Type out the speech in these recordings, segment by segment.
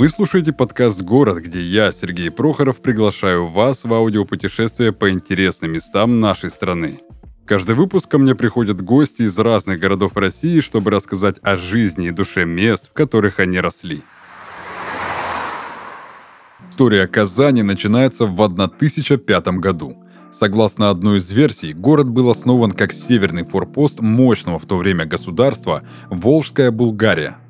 Вы слушаете подкаст «Город», где я, Сергей Прохоров, приглашаю вас в аудиопутешествие по интересным местам нашей страны. Каждый выпуск ко мне приходят гости из разных городов России, чтобы рассказать о жизни и душе мест, в которых они росли. История Казани начинается в 1005 году. Согласно одной из версий, город был основан как северный форпост мощного в то время государства Волжская Булгария –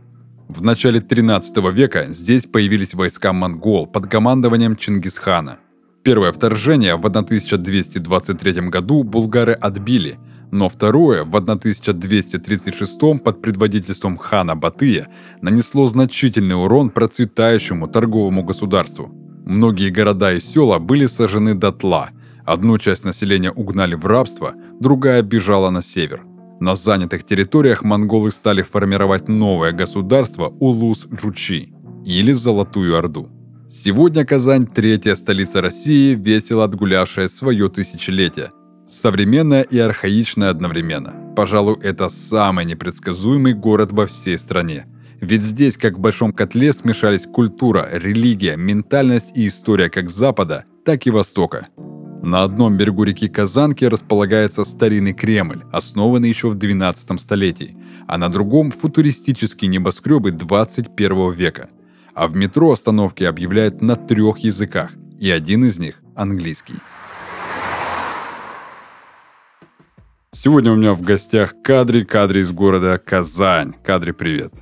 в начале 13 века здесь появились войска монгол под командованием Чингисхана. Первое вторжение в 1223 году булгары отбили, но второе в 1236 под предводительством хана Батыя нанесло значительный урон процветающему торговому государству. Многие города и села были сожжены дотла, одну часть населения угнали в рабство, другая бежала на север. На занятых территориях монголы стали формировать новое государство Улус-Джучи или Золотую Орду. Сегодня Казань – третья столица России, весело отгулявшая свое тысячелетие. Современная и архаичная одновременно. Пожалуй, это самый непредсказуемый город во всей стране. Ведь здесь, как в большом котле, смешались культура, религия, ментальность и история как Запада, так и Востока. На одном берегу реки Казанки располагается старинный Кремль, основанный еще в 12 столетии, а на другом – футуристические небоскребы 21 века. А в метро остановки объявляют на трех языках, и один из них – английский. Сегодня у меня в гостях Кадри, Кадри из города Казань. Кадри, привет.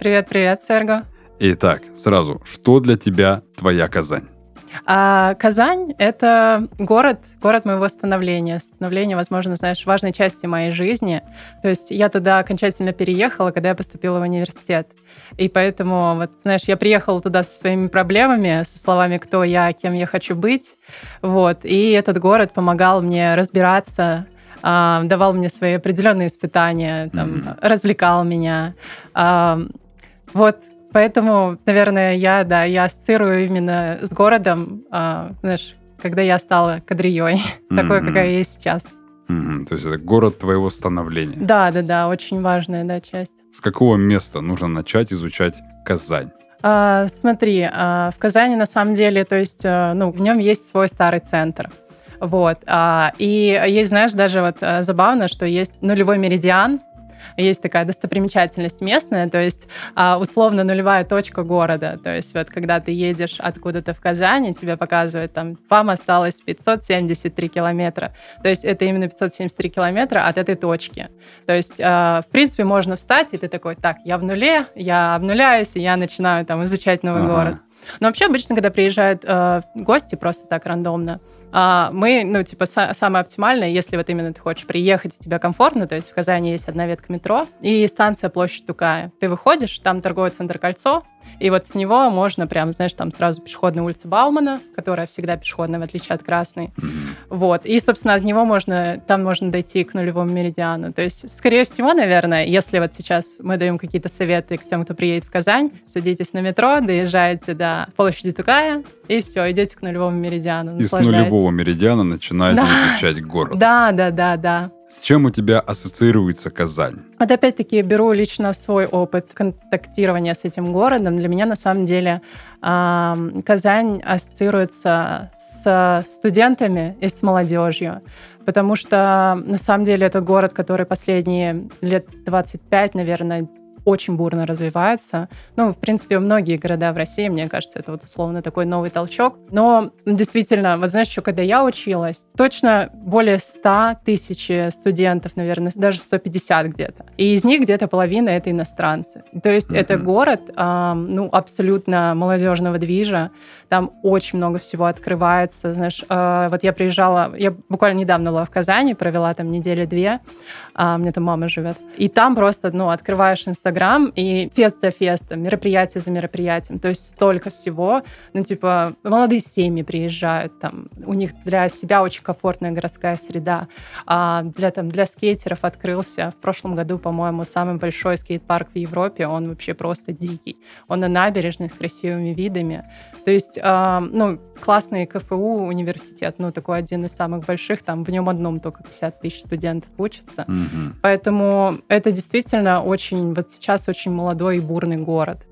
Привет-привет, Серго. Итак, сразу, что для тебя твоя Казань? А Казань — это город, город моего становления. Становление, возможно, знаешь, важной части моей жизни. То есть я туда окончательно переехала, когда я поступила в университет. И поэтому, вот, знаешь, я приехала туда со своими проблемами, со словами «кто я, кем я хочу быть». Вот. И этот город помогал мне разбираться, а, давал мне свои определенные испытания, там, mm-hmm. развлекал меня. А, вот Поэтому, наверное, я, да, я ассоциирую именно с городом, а, знаешь, когда я стала кадрией, mm-hmm. такой, какая я есть сейчас. Mm-hmm. То есть это город твоего становления. Да, да, да, очень важная да, часть. С какого места нужно начать изучать Казань? А, смотри, а, в Казани на самом деле, то есть, а, ну, в нем есть свой старый центр. Вот. А, и есть, знаешь, даже вот а, забавно, что есть нулевой меридиан, есть такая достопримечательность местная, то есть а, условно нулевая точка города. То есть вот когда ты едешь откуда-то в Казани, тебе показывают там, вам осталось 573 километра. То есть это именно 573 километра от этой точки. То есть, а, в принципе, можно встать, и ты такой, так, я в нуле, я обнуляюсь, и я начинаю там изучать новый ага. город. Но вообще обычно, когда приезжают э, гости просто так рандомно, э, мы, ну, типа, са- самое оптимальное, если вот именно ты хочешь приехать, и тебе комфортно, то есть в Казани есть одна ветка метро и станция Площадь Тукая. Ты выходишь, там торговый центр Кольцо, и вот с него можно прям, знаешь, там сразу пешеходная улица Баумана, которая всегда пешеходная, в отличие от Красной. Вот. И, собственно, от него можно, там можно дойти к нулевому меридиану. То есть, скорее всего, наверное, если вот сейчас мы даем какие-то советы к тем, кто приедет в Казань, садитесь на метро, доезжаете до площади Тукая, и все, идете к нулевому меридиану. И с нулевого меридиана начинаете да. изучать город. Да, да, да, да. С чем у тебя ассоциируется Казань? Вот опять-таки беру лично свой опыт контактирования с этим городом. Для меня на самом деле Казань ассоциируется с студентами и с молодежью, потому что на самом деле этот город, который последние лет 25, наверное, очень бурно развивается. Ну, в принципе, многие города в России, мне кажется, это вот условно такой новый толчок. Но действительно, вот знаешь, еще когда я училась, точно более 100 тысяч студентов, наверное, даже 150 где-то. И из них где-то половина это иностранцы. То есть mm-hmm. это город, э, ну, абсолютно молодежного движа. Там очень много всего открывается. Знаешь, э, вот я приезжала, я буквально недавно была в Казани, провела там недели две. Э, у меня там мама живет. И там просто, ну, открываешь Инстаграм, Инстаграм, и фест за фестом, мероприятие за мероприятием. То есть столько всего. Ну, типа, молодые семьи приезжают, там, у них для себя очень комфортная городская среда. А для, там, для скейтеров открылся в прошлом году, по-моему, самый большой скейт-парк в Европе. Он вообще просто дикий. Он на набережной с красивыми видами. То есть, э, ну, классный КФУ университет, ну, такой один из самых больших, там в нем одном только 50 тысяч студентов учатся. Mm-hmm. Поэтому это действительно очень, вот сейчас очень молодой и бурный город.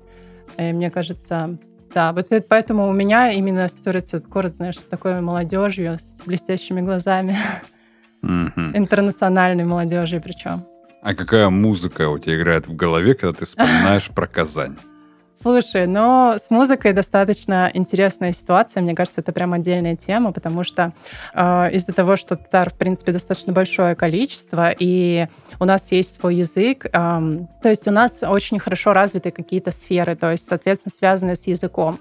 И мне кажется, да. Вот это, поэтому у меня именно ассоциируется этот город, знаешь, с такой молодежью, с блестящими глазами. Интернациональной молодежью причем. А какая музыка у тебя играет в голове, когда ты вспоминаешь про Казань? Слушай, но с музыкой достаточно интересная ситуация. Мне кажется, это прям отдельная тема, потому что э, из-за того, что татар, в принципе, достаточно большое количество, и у нас есть свой язык, эм, то есть у нас очень хорошо развиты какие-то сферы, то есть, соответственно, связанные с языком.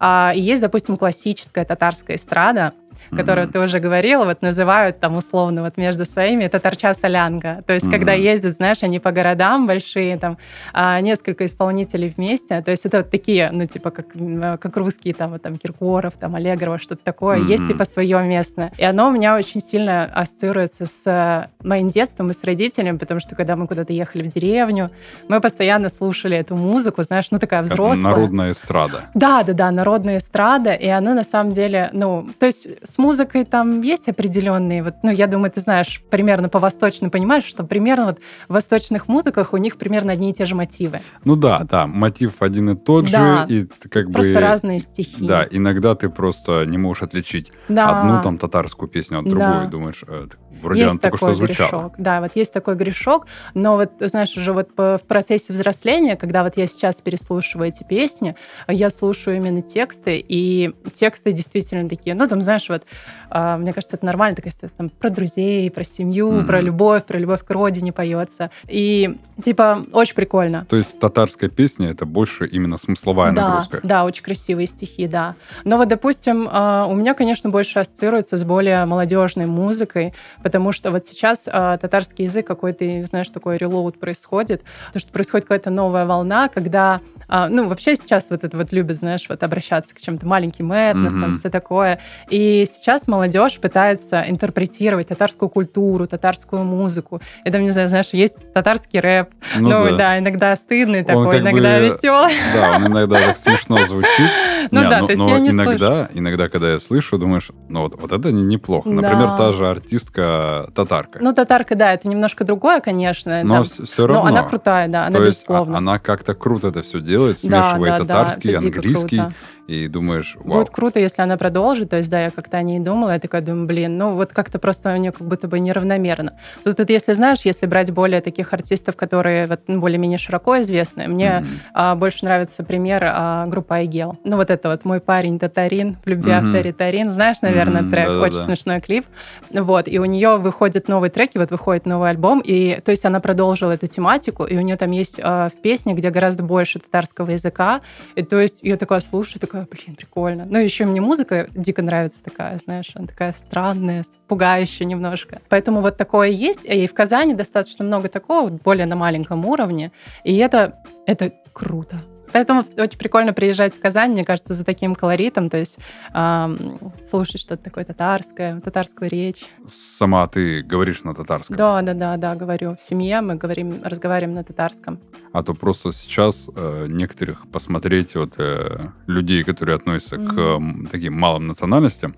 И есть, допустим, классическая татарская эстрада, которую Мгм. ты уже говорила, вот называют там условно вот между своими татарча солянка. То есть, когда Мгм. ездят, знаешь, они по городам большие, там а, несколько исполнителей вместе. То есть это вот такие, ну, типа, как, э, как русские, там, вот, там, Киркоров, там, Аллегрова, что-то такое. Есть, Мгм. типа, свое местное. И оно у меня очень сильно ассоциируется с э, моим детством и с родителями, потому что, когда мы куда-то ехали в деревню, мы постоянно слушали эту музыку, знаешь, ну, такая Как взрослая. Народная эстрада. Да, да, да, народная эстрада, и она на самом деле, ну, то есть с музыкой там есть определенные, вот, ну, я думаю, ты знаешь, примерно по восточным понимаешь, что примерно вот в восточных музыках у них примерно одни и те же мотивы, Ну да, да, мотив один и тот Да. же, и как просто бы... разные стихи. Да, иногда ты просто не можешь отличить Да. одну там татарскую песню от другой, Да. думаешь, э, вроде есть только такой что звучала. грешок, да, вот есть такой грешок, но вот, знаешь, уже вот по- в процессе взросления, когда вот я сейчас переслушиваю эти песни, я слушаю именно тексты, и тексты действительно такие, ну, там, знаешь, вот, мне кажется, это нормально, такая ситуация, там, про друзей, про семью, Мгм. про любовь, про любовь к родине поется, и, типа, очень прикольно. То есть татарская песня это больше именно смысловая да, нагрузка. да, очень красивые стихи, да. Но вот, допустим, а, у меня, конечно, больше ассоциируется с более молодежной музыкой, потому что вот сейчас а, татарский язык какой-то, знаешь, такой релоуд происходит, потому что происходит какая-то новая волна, когда, а, ну, вообще сейчас вот это вот любят, знаешь, вот обращаться к чем-то маленьким этносам, Мгм. все такое. И сейчас молодежь пытается интерпретировать татарскую культуру, татарскую музыку. И там, не знаю, знаешь, есть татарский рэп, Ну, ну, да. да. иногда стыдный Он такой, иногда бы- веселый. Да, он иногда так смешно звучит. Ну Не, да, но, то есть но я не иногда, иногда, когда я слышу, думаешь, ну вот, вот это не- неплохо. Например, Да. та же артистка татарка. Ну, татарка, да, это немножко другое, конечно. но там. все равно. Но она крутая, да, она То есть а- безусловно. она как-то круто это все делает, Да, смешивает да, да, татарский, дико английский, круто. и думаешь, вау. Будет круто, если она продолжит. То есть, да, я как-то о ней думала, я такая думаю, блин, ну вот как-то просто у нее как будто бы неравномерно. Тут, тут, если знаешь, если брать более таких артистов, которые вот, ну, более-менее широко известны, мне Мгм. а, больше нравится пример а, группы Айгел. Ну вот это вот «Мой парень татарин, в любви Мгм. авторитарин». Знаешь, наверное, Мгм, трек? да-да-да. Очень смешной клип. Вот, и у нее выходят новые треки, вот выходит новый альбом, и то есть она продолжила эту тематику, и у нее там есть а, в песне, где гораздо больше татарского языка, и то есть я такая слушаю, такая, блин, прикольно. Ну, еще мне музыка дико нравится такая, знаешь, она такая странная, пугающая немножко. Поэтому вот такое есть, и в Казани достаточно много такого, более на маленьком уровне, и это, это круто. Поэтому очень прикольно приезжать в Казань, мне кажется, за таким колоритом, то есть ам, слушать что-то такое татарское, татарскую речь. Сама ты говоришь на татарском. Да, да, да, да, говорю. В семье мы говорим, разговариваем на татарском. А то просто сейчас э, некоторых посмотреть вот э, людей, которые относятся к Мгм. м, таким малым национальностям,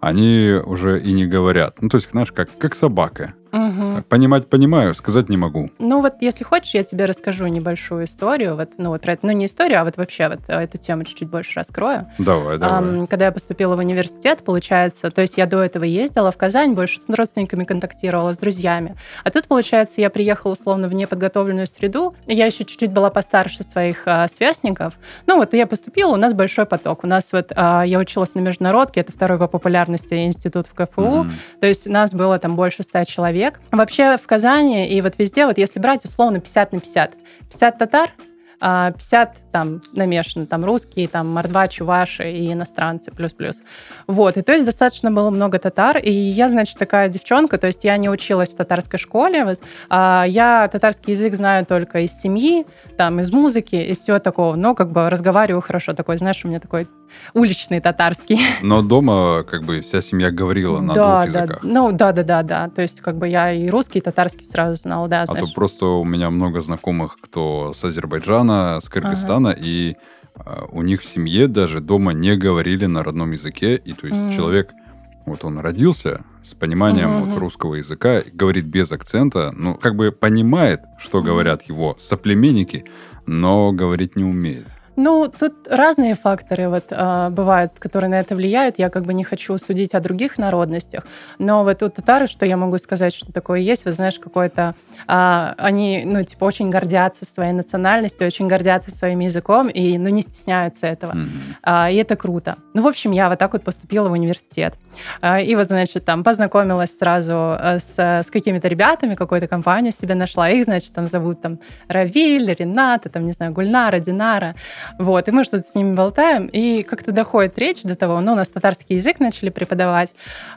они уже и не говорят. Ну, то есть, знаешь, как, как собака. Мгм. Понимать понимаю, сказать не могу. Ну вот, если хочешь, я тебе расскажу небольшую историю. Вот, ну вот про это, ну не историю, а вот вообще вот э, эту тему чуть-чуть больше раскрою. Давай, давай. Ам, когда я поступила в университет, получается, то есть я до этого ездила в Казань, больше с родственниками контактировала, с друзьями. А тут, получается, я приехала условно в неподготовленную среду. Я еще чуть-чуть была постарше своих а, сверстников. Ну вот, я поступила, у нас большой поток. У нас вот, а, я училась на международке, это второй по популярности институт в КФУ. Мгм. То есть нас было там больше ста человек. Вообще в Казани и вот везде, вот если брать условно 50 на 50. 50 татар, 50 там намешаны, там русские, там мордва, чуваши и иностранцы плюс-плюс. Вот, и то есть достаточно было много татар, и я, значит, такая девчонка, то есть я не училась в татарской школе, вот, а я татарский язык знаю только из семьи, там, из музыки, из всего такого, но как бы разговариваю хорошо, такой, знаешь, у меня такой уличный татарский. Но дома как бы вся семья говорила на да, двух да, языках. ну да, да, да, да. То есть как бы я и русский, и татарский сразу знала, да, А знаешь. то просто у меня много знакомых, кто с Азербайджана, с Кыргызстана, и а, у них в семье даже дома не говорили на родном языке. И то есть Мгм. человек, вот он родился с пониманием Мгм, вот русского языка, говорит без акцента, ну, как бы понимает, что говорят его соплеменники, но говорить не умеет. Ну, тут разные факторы вот а, бывают, которые на это влияют. Я как бы не хочу судить о других народностях, но вот у татары, что я могу сказать, что такое есть, вы знаешь, какое-то... А, они, ну, типа, очень гордятся своей национальностью, очень гордятся своим языком и, ну, не стесняются этого. Мгм. А, и это круто. Ну, в общем, я вот так вот поступила в университет. А, и вот, значит, там познакомилась сразу э, с, с какими-то ребятами, какую-то компанию себе нашла. Их, значит, там зовут там Равиль, Рената, там, не знаю, Гульнара, Динара. Вот, и мы что-то с ними болтаем, и как-то доходит речь до того, ну, у нас татарский язык начали преподавать,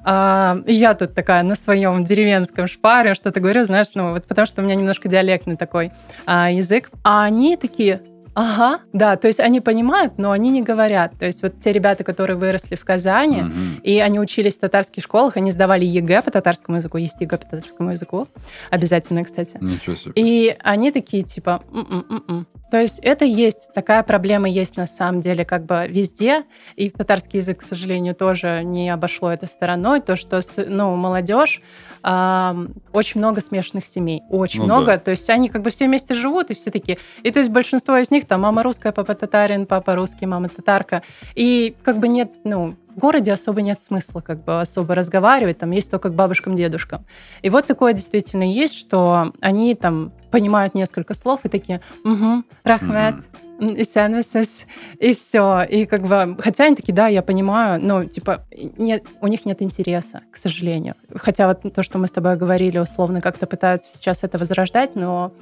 а, и я тут такая на своем деревенском шпаре что-то говорю, знаешь, ну, вот потому что у меня немножко диалектный такой а, язык, а они такие, Ага, да, то есть они понимают, но они не говорят. То есть вот те ребята, которые выросли в Казани, Мгм. и они учились в татарских школах, они сдавали ЕГЭ по татарскому языку, есть ЕГЭ по татарскому языку, обязательно, кстати. Ничего себе. И они такие типа, «М-м-м-м». то есть это есть, такая проблема есть на самом деле как бы везде, и татарский язык, к сожалению, тоже не обошло это стороной, то, что, ну, молодежь, очень много смешанных семей, очень Ну много, да. то есть они как бы все вместе живут, и все такие, и то есть большинство из них там мама русская, папа татарин, папа русский, мама татарка, и как бы нет, ну, в городе особо нет смысла как бы особо разговаривать, там есть только к бабушкам, дедушкам. И вот такое действительно есть, что они там понимают несколько слов и такие, угу, рахмет, Мгм. И сенвисес, и все. И как бы, хотя они такие, да, я понимаю, но типа нет, у них нет интереса, к сожалению. Хотя вот то, что мы с тобой говорили, условно как-то пытаются сейчас это возрождать, но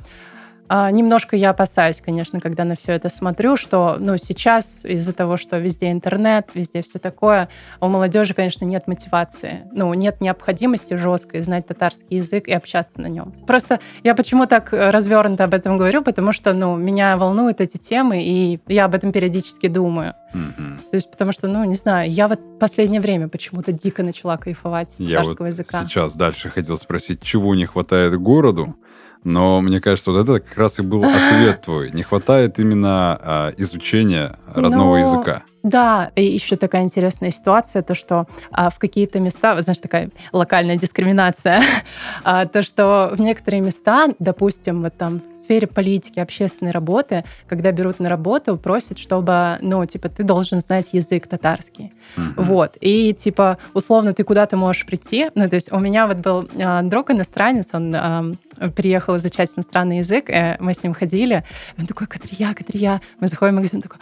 немножко я опасаюсь, конечно, когда на все это смотрю, что, ну, сейчас из-за того, что везде интернет, везде все такое, у молодежи, конечно, нет мотивации, ну, нет необходимости жесткой знать татарский язык и общаться на нем. Просто я почему так э, развернуто об этом говорю, потому что, ну, меня волнуют эти темы, и я об этом периодически думаю. Мгм. То есть, потому что, ну, не знаю, я вот в последнее время почему-то дико начала кайфовать с Я вот языка. сейчас дальше хотел спросить, чего не хватает городу, но мне кажется, вот это как раз и был ответ твой. Не хватает именно а, изучения родного Но- языка. Да, и еще такая интересная ситуация, то, что а, в какие-то места, вы знаете, такая локальная дискриминация, а, то, что в некоторые места, допустим, вот там в сфере политики, общественной работы, когда берут на работу, просят, чтобы, ну, типа, ты должен знать язык татарский. Мгм. Вот. И, типа, условно, ты куда-то можешь прийти. Ну, то есть у меня вот был а, друг иностранец, он ам, приехал изучать иностранный язык, э, мы с ним ходили. Он такой, Катрия, Катрия. Мы заходим в магазин, он такой,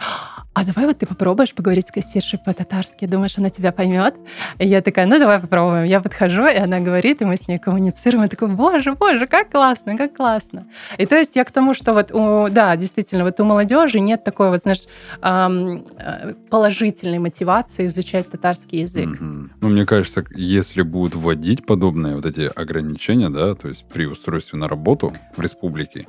а давай вот ты попробуешь поговорить с кассиршей по-татарски, думаешь, она тебя поймет? И я такая, ну давай попробуем. Я подхожу, и она говорит, и мы с ней коммуницируем. Я такой, боже, боже, как классно, как классно. И то есть я к тому, что вот, у, да, действительно, вот у молодежи нет такой вот, знаешь, э, положительной мотивации изучать татарский язык. Мгм. Ну, мне кажется, если будут вводить подобные вот эти ограничения, да, то есть при устройстве на работу в республике,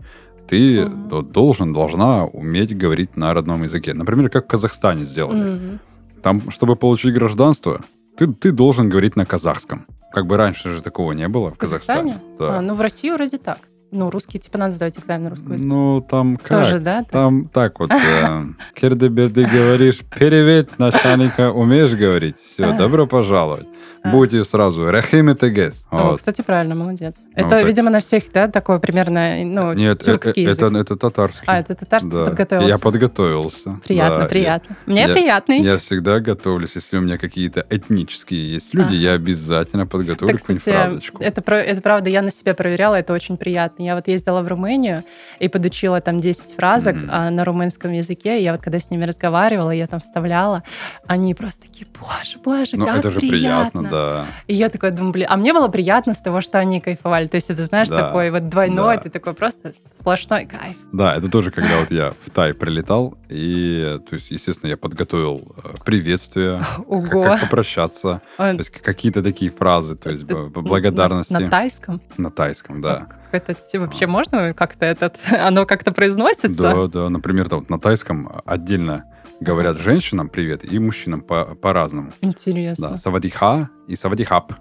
ты до- должен, должна уметь говорить на родном языке. Например, как в Казахстане сделали. Мгм. Там, чтобы получить гражданство, ты, ты должен говорить на казахском. Как бы раньше же такого не было в В Казахстане? Да. А, ну, в России вроде так. Ну, русский, типа, надо сдавать экзамен на русский язык. Ну, там как? Тоже, да? Там так вот. э, Керды-берды говоришь, привет, начальника, умеешь говорить? Все, добро пожаловать. А. Будьте сразу Рахим и Тегес. Кстати, правильно, молодец. Ну, Это, видимо, на всех, да, такое примерно, ну, э- тюркский э- язык. это, это татарский. А, это татарский, подготовился. Я подготовился. Приятно, приятно. Мне приятный. Я, всегда готовлюсь. Если у меня какие-то этнические есть люди, я обязательно подготовлю какую-нибудь фразочку. это, правда, я на себе проверяла, это очень приятно. Я вот ездила в Румынию и подучила там 10 фразок а, на румынском языке. Я вот когда с ними разговаривала, я там вставляла, они просто такие, боже, боже, Ну, как это же приятно, да. И я такая думаю, блин, а мне было приятно с того, что они кайфовали. То есть это, знаешь, Да, такой вот двойной, да. ты такой просто сплошной кайф. Да, это тоже, когда вот я в Тай прилетал, и, то есть, естественно, я подготовил э, приветствие, как, Ого. как попрощаться, Он- то есть какие-то такие фразы, то есть б- благодарности На, на тайском? на тайском, да. Как Это вообще можно как-то этот, оно как-то произносится? Да, да, например, там, на тайском отдельно говорят женщинам привет и мужчинам по- по-разному. Интересно. Да, савадиха и савадихап.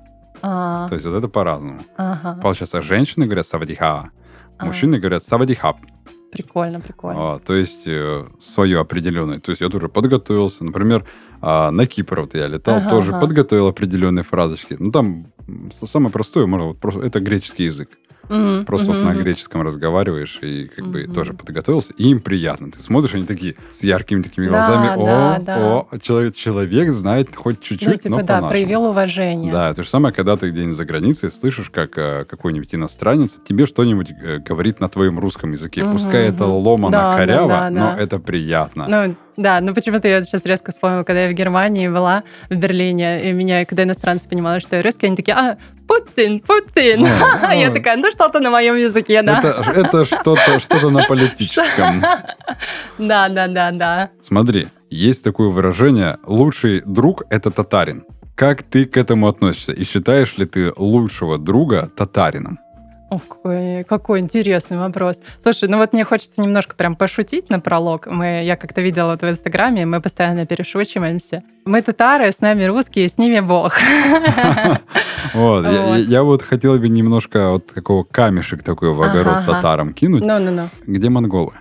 А, То есть вот это по-разному. ага. Получается, женщины говорят савадиха, А. мужчины говорят савадихап. Прикольно, прикольно. А, то есть э, свое определенное. То есть я тоже подготовился. Например, а, на Кипр вот я летал, Ага, тоже ага. подготовил определенные фразочки. Ну там самое простое, можно вот просто это греческий язык. Мгм, Просто вот мгм, на греческом разговариваешь и как бы Мгм. тоже подготовился, и им приятно. Ты смотришь, они такие с яркими такими Да, глазами. да, О, да. о, человек, человек знает хоть Ну, чуть-чуть, типа, но да, проявил уважение. Да, то же самое, когда ты где-нибудь за границей слышишь, как э, какой-нибудь иностранец тебе что-нибудь э, говорит на твоем русском языке. Мгм, Пускай это ломано, Да, да, коряво, да, но да. это приятно. Ну, да, ну почему-то я сейчас резко вспомнила, когда я в Германии была, в Берлине, и меня, когда иностранцы понимали, что я русский, они такие, а, Путин, Путин. А я ну. такая, ну что-то на моем языке, да. Это, это что-то что на политическом. Да, да, да, да. Смотри, есть такое выражение «лучший друг – это татарин». Как ты к этому относишься? И считаешь ли ты лучшего друга татарином? О, какой, какой интересный вопрос. Слушай, ну вот мне хочется немножко прям пошутить на пролог. Мы, я как-то видела вот в Инстаграме, мы постоянно перешучиваемся. Мы татары, с нами русские, с ними Бог. Вот, я- Вот. Хотел бы немножко вот такого камешек такой в огород татарам кинуть. Ну-ну-ну. Где монголы?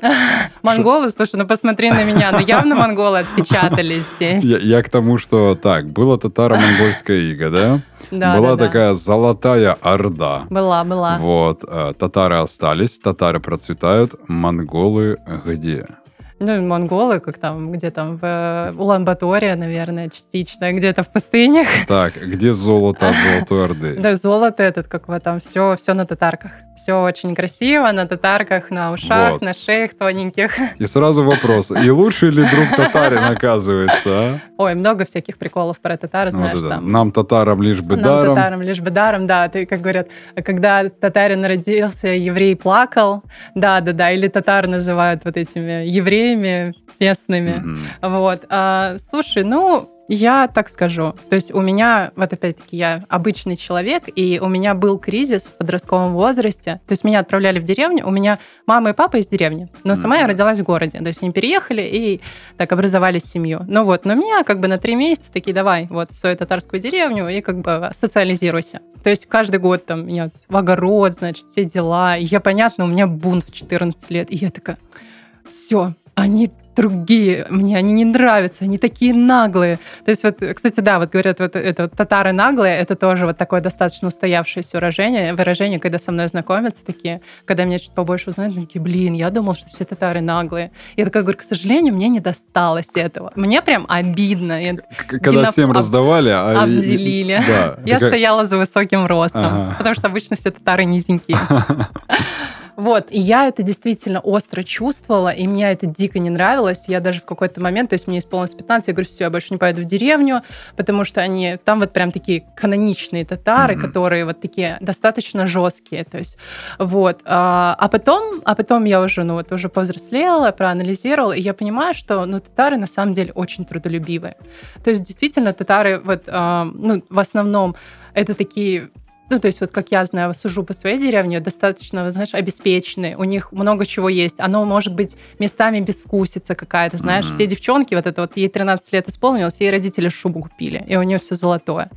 Монголы, слушай, ну посмотри на меня, ну явно монголы отпечатались здесь. Я, я к тому, что так, было татаро-монгольское иго, да? Да, Была да, да. такая золотая орда. Была, была. Вот, э, татары остались, татары процветают, монголы где? Ну, монголы, как там, где там, в Улан-Баторе, наверное, частично, где-то в пустынях. Так, где золото от Золотой Орды? Да, золото этот, как вот там, все, все на татарках. Все очень красиво, на татарках, на ушах, Вот. на шеях тоненьких. И сразу вопрос, и лучший ли друг татарин оказывается, а? Ой, много всяких приколов про татар, Вот знаешь, это, там. Нам, татарам, лишь бы Нам, даром. татарам, лишь бы даром, да. Ты, как говорят, когда татарин родился, еврей плакал. Да, да, да. Или татар называют вот этими евреями местными. Мгм. Вот. А, слушай, ну, я так скажу. То есть у меня, вот опять-таки, я обычный человек, и у меня был кризис в подростковом возрасте. То есть меня отправляли в деревню. У меня мама и папа из деревни, но сама я родилась в городе. То есть они переехали и так образовали семью. Ну вот, но меня как бы на три месяца такие, давай, вот, в свою татарскую деревню и как бы социализируйся. То есть каждый год там меня в огород, значит, все дела. И я, понятно, у меня бунт в 14 лет. И я такая, все, они другие, мне они не нравятся, они такие наглые. То есть вот, кстати, да, вот говорят, вот это вот татары наглые, это тоже вот такое достаточно устоявшееся выражение, выражение, когда со мной знакомятся такие, когда меня чуть побольше узнают, они такие, блин, я думал, что все татары наглые. Я такая говорю, к сожалению, мне не досталось этого. Мне прям обидно. Я- Когда Геноф- всем раздавали, а... обделили. Да. Я Такая- стояла за высоким ростом, Ага. потому что обычно все татары низенькие. Вот, и я это действительно остро чувствовала, и мне это дико не нравилось. Я даже в какой-то момент, то есть мне исполнилось 15, я говорю, все, я больше не пойду в деревню, потому что они, там вот прям такие каноничные татары, Мгм. которые вот такие достаточно жесткие, то есть, вот. А, а потом, а потом я уже, ну вот, уже повзрослела, проанализировала, и я понимаю, что, ну, татары на самом деле очень трудолюбивые. То есть, действительно, татары, вот, а, ну, в основном, это такие ну, то есть вот как я знаю, сужу по своей деревне, достаточно, знаешь, обеспеченные, у них много чего есть. Оно может быть местами безвкусица какая-то, знаешь, Мгм. все девчонки, вот это вот, ей 13 лет исполнилось, ей родители шубу купили, и у нее все золотое.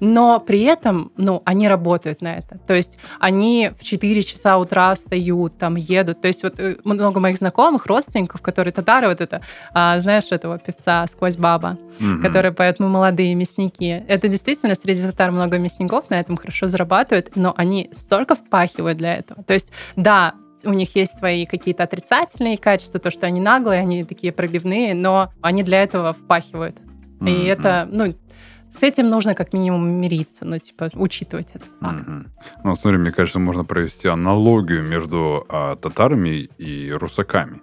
Но при этом, ну, они работают на это. То есть они в 4 часа утра встают, там, едут. То есть вот э, много моих знакомых, родственников, которые татары, вот это, а, знаешь, этого певца «Сквозь баба», Мгм. которые поют «Мы молодые мясники». Это действительно среди татар много мясников на этом хорошо зарабатывают, но они столько впахивают для этого. То есть, да, у них есть свои какие-то отрицательные качества, то, что они наглые, они такие пробивные, но они для этого впахивают. И Мгм. это, ну, с этим нужно как минимум мириться, ну, типа, учитывать этот факт. Мгм. Ну, смотри, мне кажется, можно провести аналогию между а, татарами и русаками.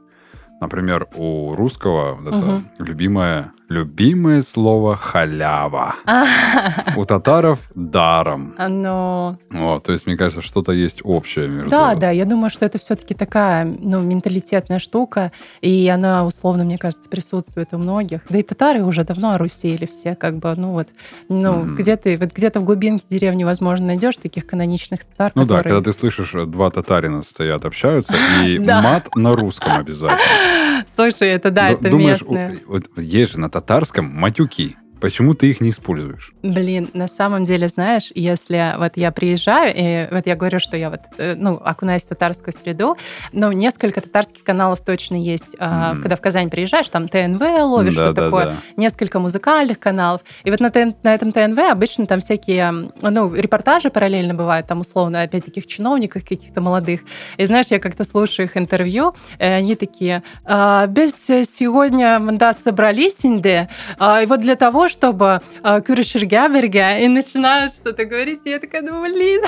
Например, у русского вот это Мгм. любимое, любимое слово халява. У татаров даром. Оно... Вот, то есть, мне кажется, что-то есть общее между... Да, да, я думаю, что это все-таки такая, ну, менталитетная штука, и она, условно, мне кажется, присутствует у многих. Да и татары уже давно орусели все, как бы, ну вот, ну, Мгм. где ты, вот где-то в глубинке деревни, возможно, найдешь таких каноничных татар, Ну да, которые... когда ты слышишь, э, два татарина стоят, общаются, и Да. мат на русском обязательно. Слушай, это да, Ду- это Думаешь, местные. у- вот есть же на татарском матюки. Почему ты их не используешь? Блин, на самом деле, знаешь, если вот я приезжаю, и вот я говорю, что я вот, э, ну, окунаюсь в татарскую среду, ну, несколько татарских каналов точно есть. Mm. Когда в Казань приезжаешь, там ТНВ ловишь, да, что да, такое, да. несколько музыкальных каналов. И вот на, на этом ТНВ обычно там всякие, ну, репортажи параллельно бывают, там, условно, опять таких чиновников каких-то молодых. И знаешь, я как-то слушаю их интервью, и они такие, а, без сегодня, да, собрались, инде, а, и вот для того, чтобы а, Кюришергяберге, и начинают что-то говорить, и я такая, ну, блин,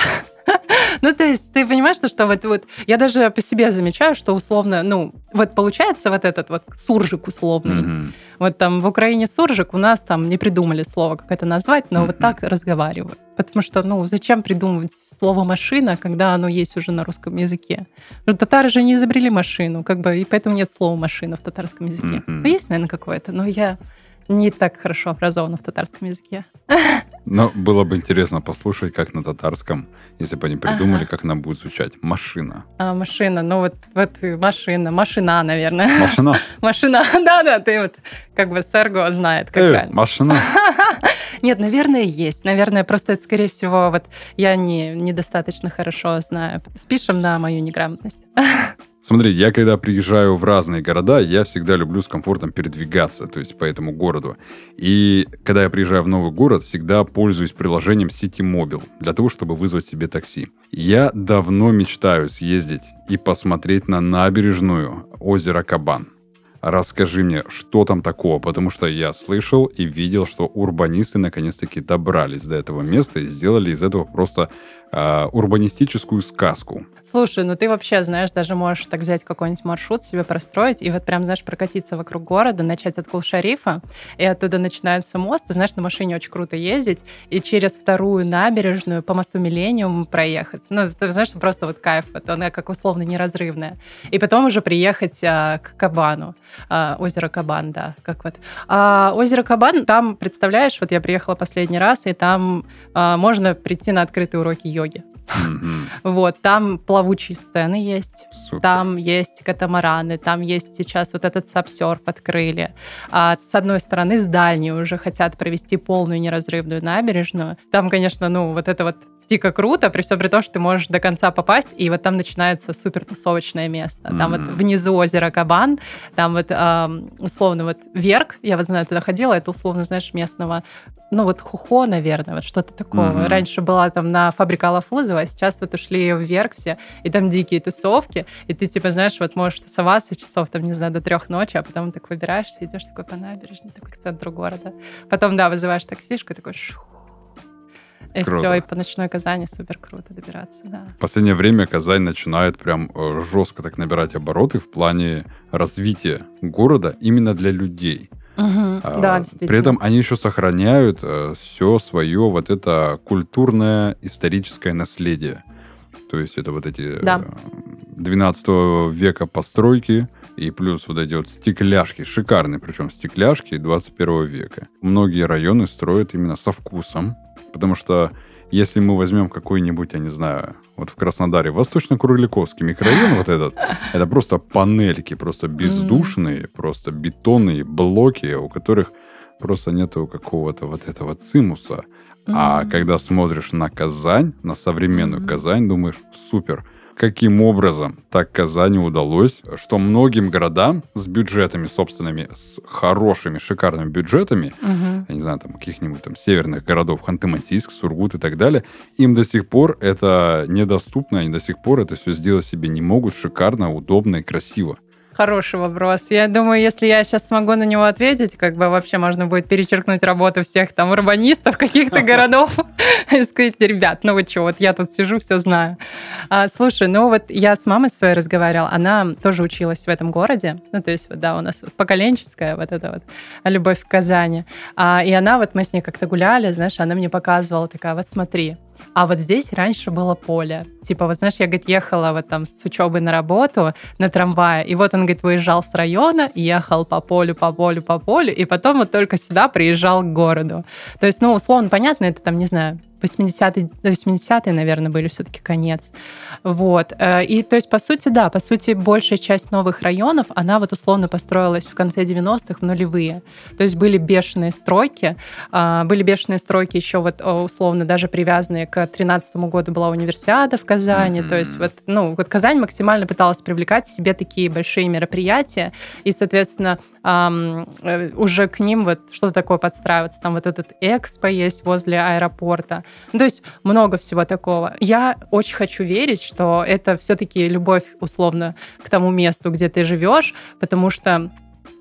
ну, то есть ты понимаешь, что, что вот, вот я даже по себе замечаю, что условно, ну, вот получается вот этот вот суржик условный. Mm-hmm. Вот там в Украине суржик, у нас там не придумали слово, как это назвать, но mm-hmm. вот так разговаривают. Потому что, ну, зачем придумывать слово «машина», когда оно есть уже на русском языке? Ну, татары же не изобрели машину, как бы, и поэтому нет слова «машина» в татарском языке. Mm-hmm. Есть, наверное, какое-то, но я не так хорошо образована в татарском языке. Но было бы интересно послушать, как на татарском, если бы они придумали, ага. как она будет звучать. Машина. А, машина, ну вот, вот машина, машина, наверное. Машина? Машина, да-да, ты вот как бы Серго знает, как э, правильно. машина. Нет, наверное, есть. Наверное, просто это, скорее всего, вот я не, недостаточно хорошо знаю. Спишем на мою неграмотность. Смотри, я когда приезжаю в разные города, я всегда люблю с комфортом передвигаться, то есть по этому городу. И когда я приезжаю в новый город, всегда пользуюсь приложением City Mobile для того, чтобы вызвать себе такси. Я давно мечтаю съездить и посмотреть на набережную озера Кабан. Расскажи мне, что там такого, потому что я слышал и видел, что урбанисты наконец-таки добрались до этого места и сделали из этого просто э, урбанистическую сказку. Слушай, ну ты вообще, знаешь, даже можешь так взять какой-нибудь маршрут себе простроить и вот прям, знаешь, прокатиться вокруг города, начать от Кулшарифа, и оттуда начинается мост, ты знаешь, на машине очень круто ездить, и через вторую набережную по мосту Миллениум проехать. Ну, ты знаешь, просто вот кайф, это она как условно неразрывная. И потом уже приехать а, к Кабану, а, озеро Кабан, да, как вот. А, озеро Кабан, там, представляешь, вот я приехала последний раз, и там а, можно прийти на открытые уроки йоги. Вот, там плавучие сцены есть, Супер. там есть катамараны, там есть сейчас вот этот сапсерф открыли. А с одной стороны, с дальней уже хотят провести полную неразрывную набережную. Там, конечно, ну, вот это вот дико круто, при всем при том, что ты можешь до конца попасть, и вот там начинается супер тусовочное место. Там mm-hmm. вот внизу озеро Кабан, там вот э, условно вот Верк, я вот знаю, туда ходила, это условно, знаешь, местного, ну вот Хухо, наверное, вот что-то такого. Mm-hmm. Раньше была там на фабрика Лафузова, а сейчас вот ушли в Верк все, и там дикие тусовки, и ты типа, знаешь, вот можешь тусоваться часов там, не знаю, до трех ночи, а потом так выбираешься, идешь такой по набережной, такой к центру города. Потом, да, вызываешь таксишку, и такой шух, и круто. все, и по ночной Казани супер круто добираться, да. В последнее время Казань начинает прям э, жестко так набирать обороты в плане развития города именно для людей. Угу, а, да, действительно. При этом они еще сохраняют э, все свое вот это культурное историческое наследие. То есть это вот эти да. 12 века постройки, и плюс вот эти вот стекляшки, шикарные причем стекляшки 21 века. Многие районы строят именно со вкусом, Потому что если мы возьмем какой-нибудь, я не знаю, вот в Краснодаре, Восточно-Курликовский микрорайон вот этот, это просто панельки, просто бездушные, просто бетонные блоки, у которых просто нету какого-то вот этого цимуса. А когда смотришь на Казань, на современную Казань, думаешь, супер, каким образом так Казани удалось, что многим городам с бюджетами собственными, с хорошими, шикарными бюджетами, угу. я не знаю, там каких-нибудь там северных городов, Ханты-Мансийск, Сургут и так далее, им до сих пор это недоступно, они до сих пор это все сделать себе не могут шикарно, удобно и красиво. Хороший вопрос. Я думаю, если я сейчас смогу на него ответить, как бы вообще можно будет перечеркнуть работу всех там урбанистов каких-то городов и сказать, ребят, ну вы что, вот я тут сижу, все знаю. А, слушай, ну вот я с мамой своей разговаривала, она тоже училась в этом городе, ну то есть, вот, да, у нас поколенческая вот эта вот любовь к Казани. А, и она, вот мы с ней как-то гуляли, знаешь, она мне показывала такая, вот смотри, а вот здесь раньше было поле. Типа, вот знаешь, я, говорит, ехала вот там с учебы на работу на трамвае, и вот он, говорит, выезжал с района, ехал по полю, по полю, по полю, и потом вот только сюда приезжал к городу. То есть, ну, условно, понятно, это там, не знаю, 80-е, 80 наверное, были все-таки конец. Вот. Э, и то есть, по сути, да, по сути, большая часть новых районов, она вот условно построилась в конце 90-х, в нулевые. То есть были бешеные стройки, а, были бешеные стройки еще вот условно даже привязанные к 13 году была универсиада в Казани. Mm-hmm. То есть вот, ну, вот Казань максимально пыталась привлекать себе такие большие мероприятия, и, соответственно, э, уже к ним вот что-то такое подстраиваться. Там вот этот экспо есть возле аэропорта. Ну, то есть много всего такого. Я очень хочу верить, что это все-таки любовь, условно, к тому месту, где ты живешь, потому что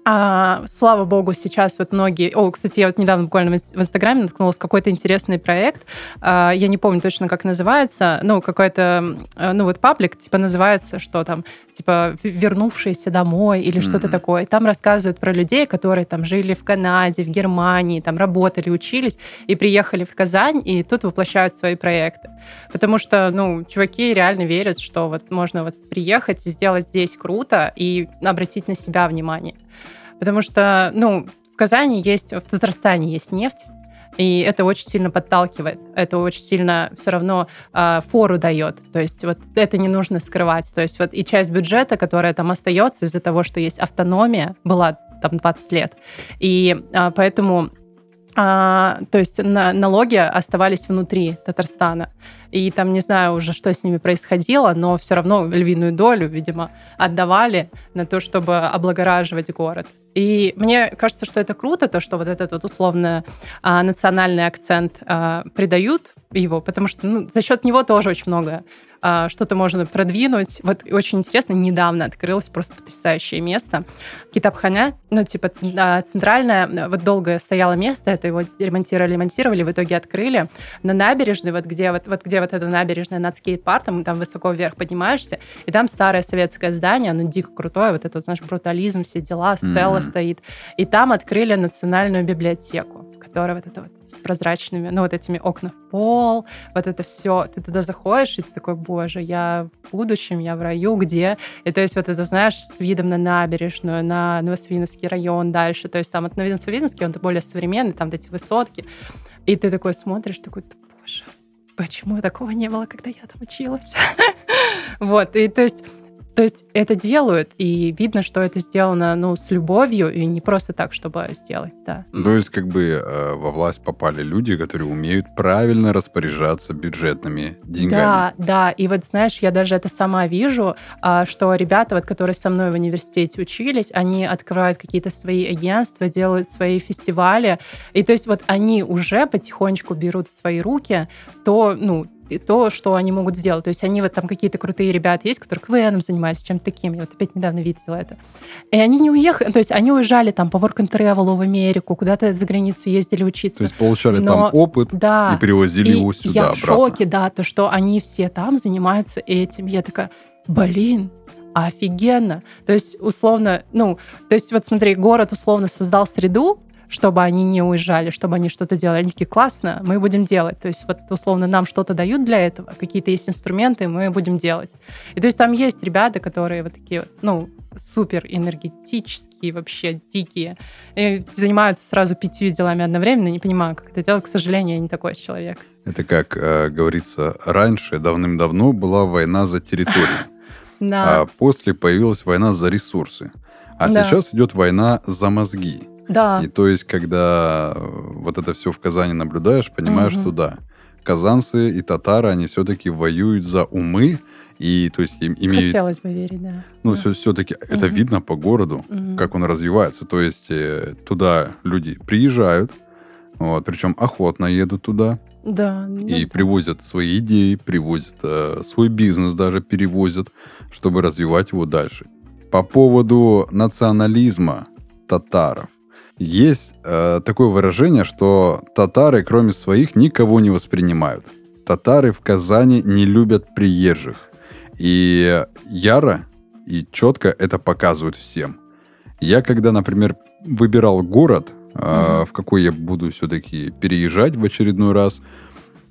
а, слава богу, сейчас вот многие... О, кстати, я вот недавно буквально в Инстаграме наткнулась какой-то интересный проект. А, я не помню точно, как называется. Ну, какой-то... Ну, вот паблик, типа, называется, что там, типа, вернувшиеся домой или mm-hmm. что-то такое. И там рассказывают про людей, которые там жили в Канаде, в Германии, там работали, учились и приехали в Казань, и тут воплощают свои проекты. Потому что, ну, чуваки реально верят, что вот можно вот приехать и сделать здесь круто и обратить на себя внимание. Потому что, ну, в Казани есть, в Татарстане есть нефть, и это очень сильно подталкивает, это очень сильно все равно э, фору дает. То есть вот это не нужно скрывать. То есть вот и часть бюджета, которая там остается из-за того, что есть автономия, была там 20 лет. И э, поэтому а, то есть на, налоги оставались внутри Татарстана. И там не знаю уже, что с ними происходило, но все равно львиную долю, видимо, отдавали на то, чтобы облагораживать город. И мне кажется, что это круто, то, что вот этот вот условно а, национальный акцент а, придают его, потому что ну, за счет него тоже очень много что-то можно продвинуть. Вот очень интересно, недавно открылось просто потрясающее место. Китабханя, ну, типа а, центральное, вот долго стояло место, это его ремонтировали, ремонтировали, в итоге открыли на набережной, вот где вот, вот где вот эта набережная над скейт-парком, там высоко вверх поднимаешься, и там старое советское здание, оно дико крутое, вот это, вот, знаешь, брутализм, все дела, стелла mm-hmm. стоит. И там открыли национальную библиотеку которая вот это вот с прозрачными, ну, вот этими окна в пол, вот это все. Ты туда заходишь, и ты такой, боже, я в будущем, я в раю, где? И то есть вот это, знаешь, с видом на набережную, на Новосвиновский район дальше. То есть там от Новосвиновский, он более современный, там эти высотки. И ты такой смотришь, такой, боже, почему такого не было, когда я там училась? Вот, и то есть то есть это делают, и видно, что это сделано ну, с любовью, и не просто так, чтобы сделать, да. То есть как бы э, во власть попали люди, которые умеют правильно распоряжаться бюджетными деньгами. Да, да, и вот знаешь, я даже это сама вижу, э, что ребята, вот, которые со мной в университете учились, они открывают какие-то свои агентства, делают свои фестивали, и то есть вот они уже потихонечку берут в свои руки то, ну, то, что они могут сделать. То есть они вот там какие-то крутые ребята есть, которые КВНом занимались, чем-то таким. Я вот опять недавно видела это. И они не уехали, то есть они уезжали там по work and travel в Америку, куда-то за границу ездили учиться. То есть получали Но, там опыт да, и перевозили и его сюда я обратно. в шоке, да, то, что они все там занимаются этим. Я такая, блин, офигенно. То есть, условно, ну, то есть, вот смотри, город условно создал среду, чтобы они не уезжали, чтобы они что-то делали. Они такие, классно, мы будем делать. То есть вот условно нам что-то дают для этого, какие-то есть инструменты, мы будем делать. И то есть там есть ребята, которые вот такие, ну, супер энергетические, вообще дикие. И занимаются сразу пятью делами одновременно, не понимаю, как это делать. К сожалению, я не такой человек. Это как э, говорится, раньше, давным-давно была война за территорию. Да. А после появилась война за ресурсы. А да. сейчас идет война за мозги. Да. И то есть, когда вот это все в Казани наблюдаешь, понимаешь, угу. что да, казанцы и татары, они все-таки воюют за умы, и то есть им имеют... Хотелось бы верить, да. Ну, да. все-таки угу. это видно по городу, угу. как он развивается. То есть э, туда люди приезжают, вот, причем охотно едут туда. Да. И да. привозят свои идеи, привозят э, свой бизнес даже перевозят, чтобы развивать его дальше. По поводу национализма татаров. Есть э, такое выражение, что татары, кроме своих, никого не воспринимают. Татары в Казани не любят приезжих. И яро и четко это показывают всем. Я когда, например, выбирал город, э, mm-hmm. в какой я буду все-таки переезжать в очередной раз,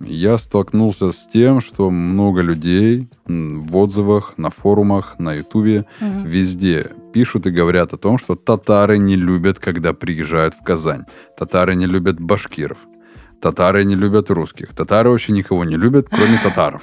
я столкнулся с тем, что много людей в отзывах, на форумах, на ютубе, угу. везде пишут и говорят о том, что татары не любят, когда приезжают в Казань. Татары не любят башкиров. Татары не любят русских. Татары вообще никого не любят, кроме татаров.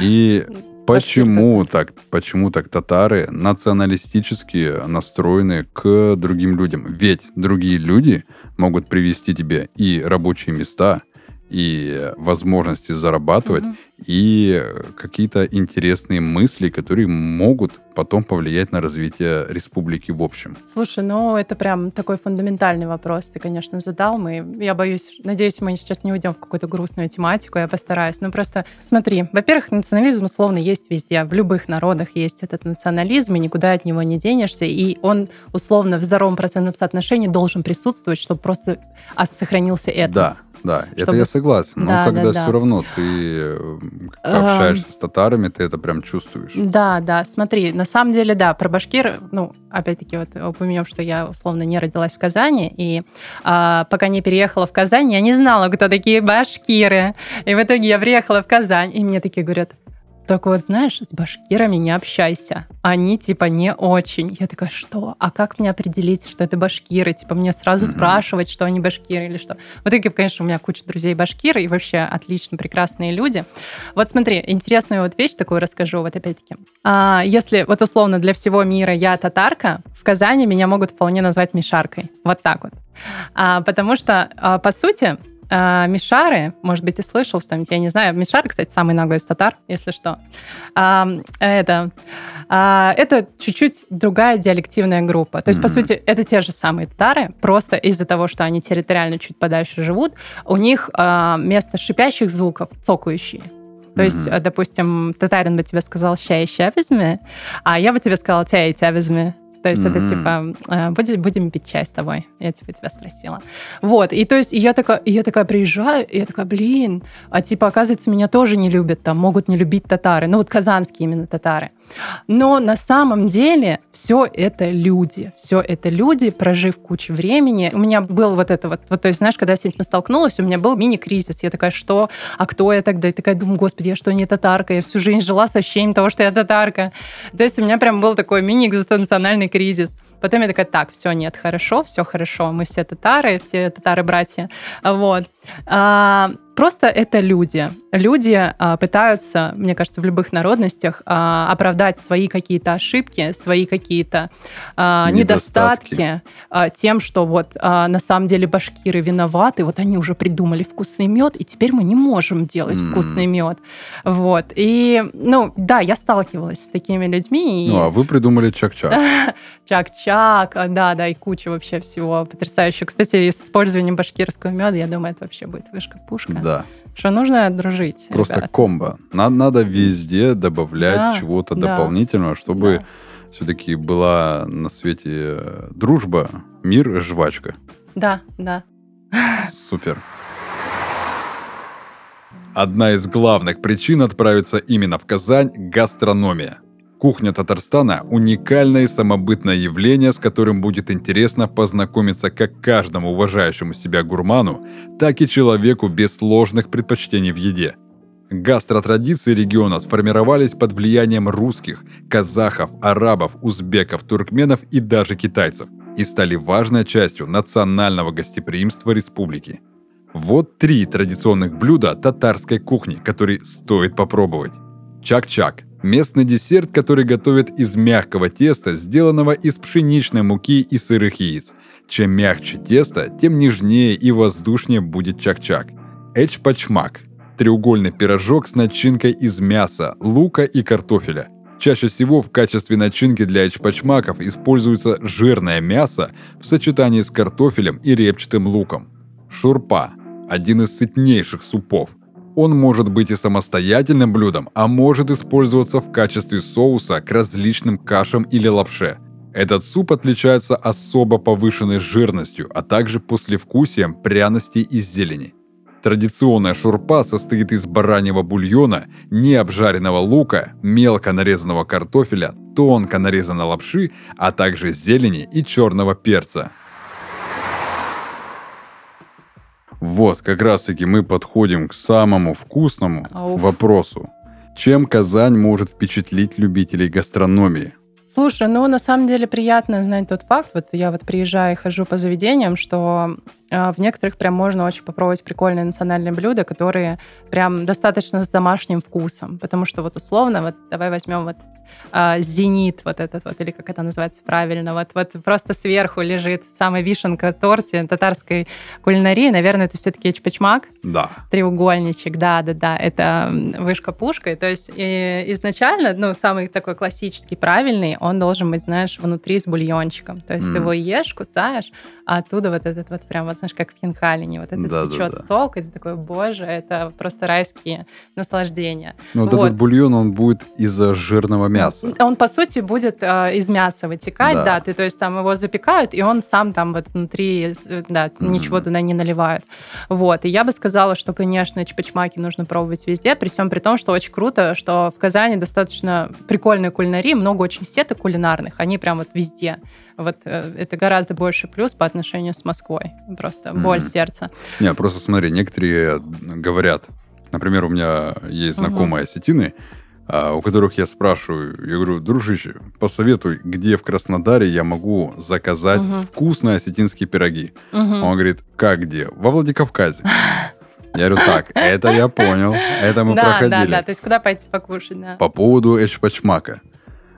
И почему так, почему так татары националистически настроены к другим людям? Ведь другие люди могут привести тебе и рабочие места, и возможности зарабатывать, угу. и какие-то интересные мысли, которые могут потом повлиять на развитие республики в общем. Слушай, ну это прям такой фундаментальный вопрос ты, конечно, задал. Мы, я боюсь, надеюсь, мы сейчас не уйдем в какую-то грустную тематику, я постараюсь. Ну просто смотри, во-первых, национализм условно есть везде, в любых народах есть этот национализм, и никуда от него не денешься, и он условно в здоровом процентном соотношении должен присутствовать, чтобы просто сохранился этнос. Да. Да, чтобы... это я согласен. Но да, когда да, все равно ты э, общаешься с татарами, ты это прям чувствуешь. Да, да. Смотри, на самом деле, да, про башкир, ну, опять-таки, вот упомянем, что я условно не родилась в Казани, и а, пока не переехала в Казань, я не знала, кто такие башкиры. И в итоге я приехала в Казань, и мне такие говорят, так вот, знаешь, с башкирами не общайся. Они, типа, не очень. Я такая, что? А как мне определить, что это башкиры? Типа, мне сразу спрашивать, что они башкиры или что? В итоге, конечно, у меня куча друзей башкиры и вообще отлично прекрасные люди. Вот смотри, интересную вот вещь такую расскажу, вот опять-таки. А, если вот условно для всего мира я татарка, в Казани меня могут вполне назвать мишаркой. Вот так вот. А, потому что, а, по сути, а, Мишары, может быть, ты слышал что-нибудь, я не знаю. Мишары, кстати, самый наглый из татар, если что. А, это, а, это чуть-чуть другая диалективная группа. То есть, mm-hmm. по сути, это те же самые татары, просто из-за того, что они территориально чуть подальше живут, у них а, место шипящих звуков цокающие. То mm-hmm. есть, допустим, татарин бы тебе сказал «ща и ща возьми», а я бы тебе сказала «тя и тя возьми». То есть mm-hmm. это типа, «Э, будем, будем пить чай с тобой. Я типа тебя спросила. Вот, и то есть я такая, я такая приезжаю, и я такая, блин, а типа, оказывается, меня тоже не любят там, могут не любить татары. Ну вот казанские именно татары. Но на самом деле все это люди. Все это люди, прожив кучу времени. У меня был вот это вот, вот то есть, знаешь, когда я с этим столкнулась, у меня был мини-кризис. Я такая, что? А кто я тогда? И такая думаю, господи, я что, не татарка? Я всю жизнь жила с ощущением того, что я татарка. То есть у меня прям был такой мини-экзистенциональный кризис. Потом я такая, так, все, нет, хорошо, все хорошо, мы все татары, все татары-братья. Вот. А, просто это люди. Люди а, пытаются, мне кажется, в любых народностях а, оправдать свои какие-то ошибки, свои какие-то а, недостатки, недостатки а, тем, что вот а, на самом деле башкиры виноваты, вот они уже придумали вкусный мед, и теперь мы не можем делать mm. вкусный мед. Вот. И, ну, да, я сталкивалась с такими людьми. И... Ну, а вы придумали чак-чак. Чак-чак, да, да, и куча вообще всего потрясающего. Кстати, с использованием башкирского меда, я думаю, это вообще будет вышка-пушка. Да. Что нужно дружить. Просто ребят. комбо. Надо, надо везде добавлять да, чего-то да, дополнительного, чтобы да. все-таки была на свете э, дружба, мир, жвачка. Да, да. Супер. Одна из главных причин отправиться именно в Казань – гастрономия. Кухня Татарстана – уникальное и самобытное явление, с которым будет интересно познакомиться как каждому уважающему себя гурману, так и человеку без сложных предпочтений в еде. Гастротрадиции региона сформировались под влиянием русских, казахов, арабов, узбеков, туркменов и даже китайцев и стали важной частью национального гостеприимства республики. Вот три традиционных блюда татарской кухни, которые стоит попробовать. Чак-чак – Местный десерт, который готовят из мягкого теста, сделанного из пшеничной муки и сырых яиц. Чем мягче тесто, тем нежнее и воздушнее будет чак-чак. Эчпачмак – треугольный пирожок с начинкой из мяса, лука и картофеля. Чаще всего в качестве начинки для эчпачмаков используется жирное мясо в сочетании с картофелем и репчатым луком. Шурпа – один из сытнейших супов – он может быть и самостоятельным блюдом, а может использоваться в качестве соуса к различным кашам или лапше. Этот суп отличается особо повышенной жирностью, а также послевкусием пряностей и зелени. Традиционная шурпа состоит из бараньего бульона, необжаренного лука, мелко нарезанного картофеля, тонко нарезанной лапши, а также зелени и черного перца. Вот, как раз-таки мы подходим к самому вкусному Ауф. вопросу. Чем Казань может впечатлить любителей гастрономии? Слушай, ну на самом деле приятно знать тот факт, вот я вот приезжаю и хожу по заведениям, что э, в некоторых прям можно очень попробовать прикольные национальные блюда, которые прям достаточно с домашним вкусом, потому что вот условно, вот давай возьмем вот э, зенит вот этот вот, или как это называется правильно, вот, вот просто сверху лежит самая вишенка торте татарской кулинарии, наверное, это все-таки эчпачмак. Да. Треугольничек, да-да-да, это вышка-пушка, то есть изначально, ну, самый такой классический, правильный, он должен быть, знаешь, внутри с бульончиком. То есть mm. ты его ешь, кусаешь, а оттуда вот этот вот прям, вот знаешь, как в хинкалине, вот этот да, течет да, да. сок, и ты такой, боже, это просто райские наслаждения. Ну, вот, вот этот бульон, он будет из-за жирного мяса. Он, по сути, будет э, из мяса вытекать, да. да, ты, то есть там его запекают, и он сам там вот внутри, да, mm. ничего туда не наливают. Вот, и я бы сказала, что, конечно, чпачмаки нужно пробовать везде, при всем при том, что очень круто, что в Казани достаточно прикольной кулинарии, много очень сет диеты кулинарных, они прям вот везде. Вот э, это гораздо больше плюс по отношению с Москвой. Просто mm-hmm. боль сердца. Не, просто смотри, некоторые говорят, например, у меня есть знакомые mm-hmm. осетины, у которых я спрашиваю, я говорю, дружище, посоветуй, где в Краснодаре я могу заказать угу. вкусные осетинские пироги. Угу. Он говорит, как где? Во Владикавказе. Я говорю, так, это я понял, это мы да, проходили. Да, да, то есть куда пойти покушать, да. По поводу эчпачмака.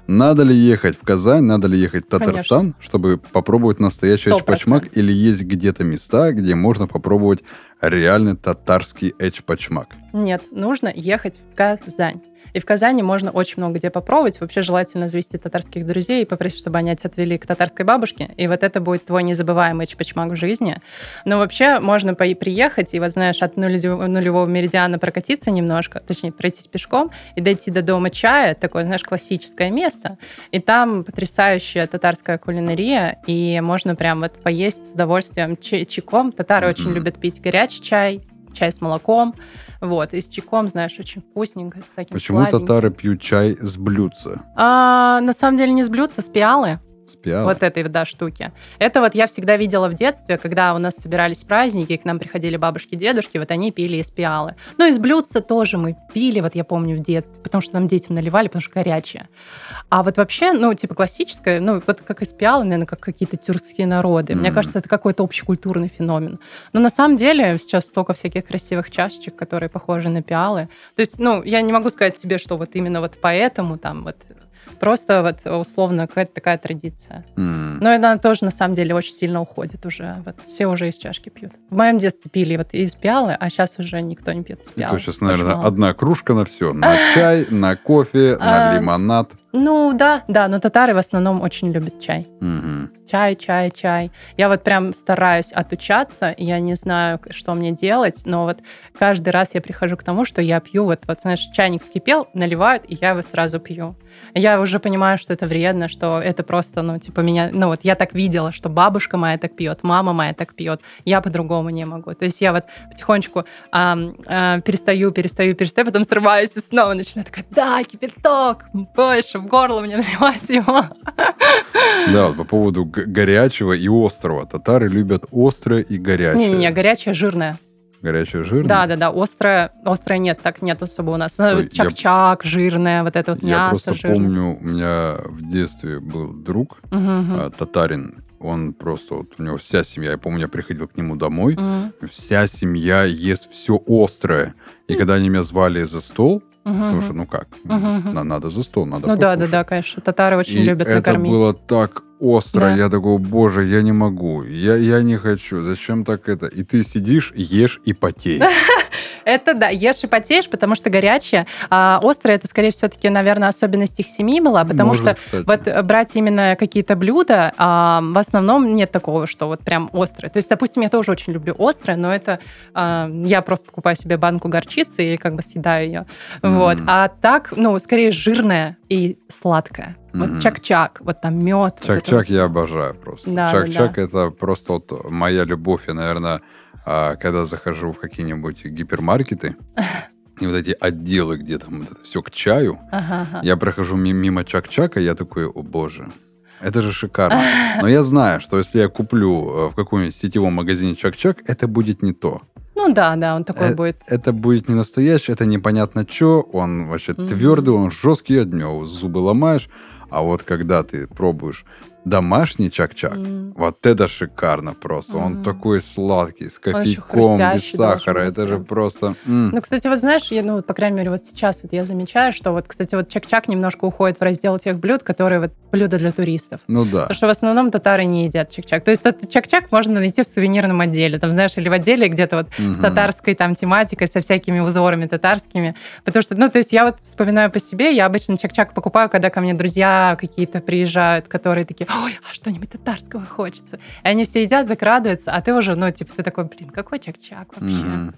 Надо ли ехать в Казань, надо ли ехать в Татарстан, Конечно. чтобы попробовать настоящий 100%. эчпачмак? Или есть где-то места, где можно попробовать реальный татарский эчпачмак? Нет, нужно ехать в Казань. И в Казани можно очень много где попробовать. Вообще желательно завести татарских друзей и попросить, чтобы они тебя отвели к татарской бабушке. И вот это будет твой незабываемый чпачмак в жизни. Но вообще можно приехать и, вот знаешь, от нулевого меридиана прокатиться немножко, точнее, пройтись пешком и дойти до дома чая, такое, знаешь, классическое место. И там потрясающая татарская кулинария, и можно прям вот поесть с удовольствием чайком. Татары mm-hmm. очень любят пить горячий чай, чай с молоком. Вот, и с чайком, знаешь, очень вкусненько, с таким Почему сладеньким. татары пьют чай с блюдца? А, на самом деле не с блюдца, с пиалы. Спиала. Вот этой, да, штуки. Это вот я всегда видела в детстве, когда у нас собирались праздники, к нам приходили бабушки, дедушки, вот они пили из пиалы. Ну, из блюдца тоже мы пили, вот я помню в детстве, потому что нам детям наливали, потому что горячее. А вот вообще, ну, типа классическое, ну, вот как из пиалы, наверное, как какие-то тюркские народы. Mm. Мне кажется, это какой-то общекультурный феномен. Но на самом деле сейчас столько всяких красивых чашечек, которые похожи на пиалы. То есть, ну, я не могу сказать тебе, что вот именно вот поэтому там вот Просто вот условно какая-то такая традиция. Mm. Но она тоже на самом деле очень сильно уходит уже. Вот все уже из чашки пьют. В моем детстве пили вот из пиалы, а сейчас уже никто не пьет из пиалы. Это сейчас, наверное, одна кружка на все. На чай, на кофе, на а, лимонад. Ну да, да, но татары в основном очень любят чай. Угу. Чай, чай, чай. Я вот прям стараюсь отучаться, я не знаю, что мне делать, но вот каждый раз я прихожу к тому, что я пью, вот, вот знаешь, чайник вскипел, наливают, и я его сразу пью. Я уже понимаю, что это вредно, что это просто, ну, типа меня, ну вот я так видела, что бабушка моя так пьет, мама моя так пьет, я по-другому не могу. То есть я вот потихонечку а, а, перестаю, перестаю, перестаю, потом срываюсь и снова начинаю такая, да, кипяток, больше, в горло мне наливать его. Да, вот по поводу горячего и острого. Татары любят острое и горячее. Не-не-не, горячее, жирное. Горячее, жирное? Да, да, да. Острое, острое нет, так нет особо у нас. Чак-чак, я... жирное, вот это вот мясо Я просто жирное. помню, у меня в детстве был друг, угу, угу. татарин, он просто, вот у него вся семья, я помню, я приходил к нему домой, mm. вся семья ест все острое. И когда они меня звали за стол, Угу. Потому что, ну как, угу. надо за стол, надо Ну покушать. да, да, да, конечно. Татары очень и любят это накормить. было так остро. Да. Я такой, боже, я не могу, я, я не хочу, зачем так это? И ты сидишь, ешь и потеешь. Это да, ешь и потеешь, потому что горячее. А острое, это, скорее все-таки, наверное, особенность их семьи была, потому Может, что кстати. вот брать именно какие-то блюда, а, в основном нет такого, что вот прям острое. То есть, допустим, я тоже очень люблю острое, но это а, я просто покупаю себе банку горчицы и как бы съедаю ее. Mm. Вот. А так, ну, скорее жирное и сладкое. Вот mm-hmm. чак-чак, вот там мед. Чак-чак вот я обожаю просто. Да, чак-чак да, да. это просто вот моя любовь. Я, наверное, а, когда захожу в какие-нибудь гипермаркеты, и вот эти отделы, где там вот это все к чаю, ага, ага. я прохожу мимо чак-чака, я такой, о боже, это же шикарно. Но я знаю, что если я куплю э, в каком-нибудь сетевом магазине чак-чак, это будет не то. Ну да, да, он такой э- будет. Это будет не настоящий, это непонятно что, он вообще mm-hmm. твердый, он жесткий, от него зубы ломаешь. А вот когда ты пробуешь домашний чак-чак, М. вот это шикарно просто. Он Мгм. такой сладкий, с Он кофейком, без сахара. быть Это же просто... м. Ну, кстати, вот знаешь, я, ну, по крайней мере, вот сейчас вот я замечаю, что вот, кстати, вот чак-чак немножко уходит в раздел тех блюд, которые вот блюда для туристов. Ну да. Потому что в основном татары не едят чак-чак. То есть этот чак-чак можно найти в сувенирном отделе, там, знаешь, или в отделе где-то вот с Мгм. татарской там тематикой, со всякими узорами татарскими. Потому что, ну, то есть я вот вспоминаю по себе, я обычно чак-чак покупаю, когда ко мне друзья какие-то приезжают, которые такие, ой, а что-нибудь татарского хочется. И они все едят, так радуются, а ты уже, ну, типа, ты такой, блин, какой чак-чак вообще? Мгм.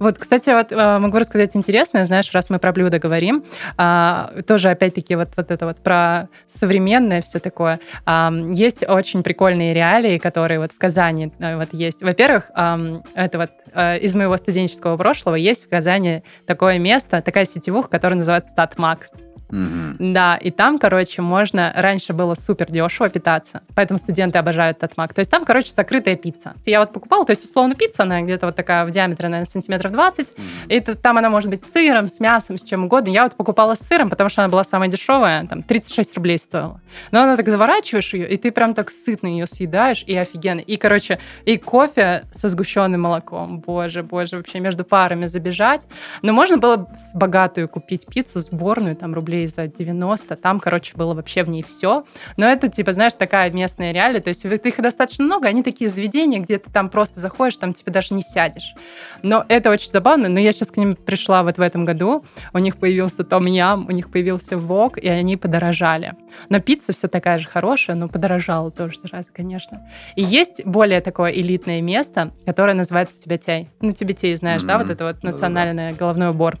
Вот, кстати, вот э, могу рассказать интересное, знаешь, раз мы про блюда говорим, а, тоже опять-таки вот, вот это вот про современное все такое. Ам, есть очень прикольные реалии, которые вот в Казани э, вот есть. Во-первых, ам, это вот э, из моего студенческого прошлого есть в Казани такое место, такая сетевуха, которая называется Татмак. Мгм. Да, и там, короче, можно... Раньше было супер дешево питаться, поэтому студенты обожают Татмак. То есть там, короче, закрытая пицца. Я вот покупала, то есть, условно, пицца, она где-то вот такая в диаметре, наверное, сантиметров 20, Мгм. и это- там она может быть с сыром, с мясом, с чем угодно. Я вот покупала с сыром, потому что она была самая дешевая, там 36 рублей стоила. Но она так заворачиваешь ее, и ты прям так сытно ее съедаешь, и офигенно. И, короче, и кофе со сгущенным молоком. Боже, боже, вообще между парами забежать. Но можно было с богатую купить пиццу сборную, там рублей за 90. Там, короче, было вообще в ней все. Но это, типа, знаешь, такая местная реалия. То есть их достаточно много, они такие заведения, где ты там просто заходишь, там тебе даже не сядешь. Но это очень забавно. Но я сейчас к ним пришла вот в этом году. У них появился Том Ям, у них появился Вок, и они подорожали. Но пицца все такая же хорошая, но подорожала тоже сразу, конечно. И есть более такое элитное место, которое называется Тюбетей. Ну, Тюбетей, знаешь, да, Мгм. вот это вот Да-да-да. национальный головной убор.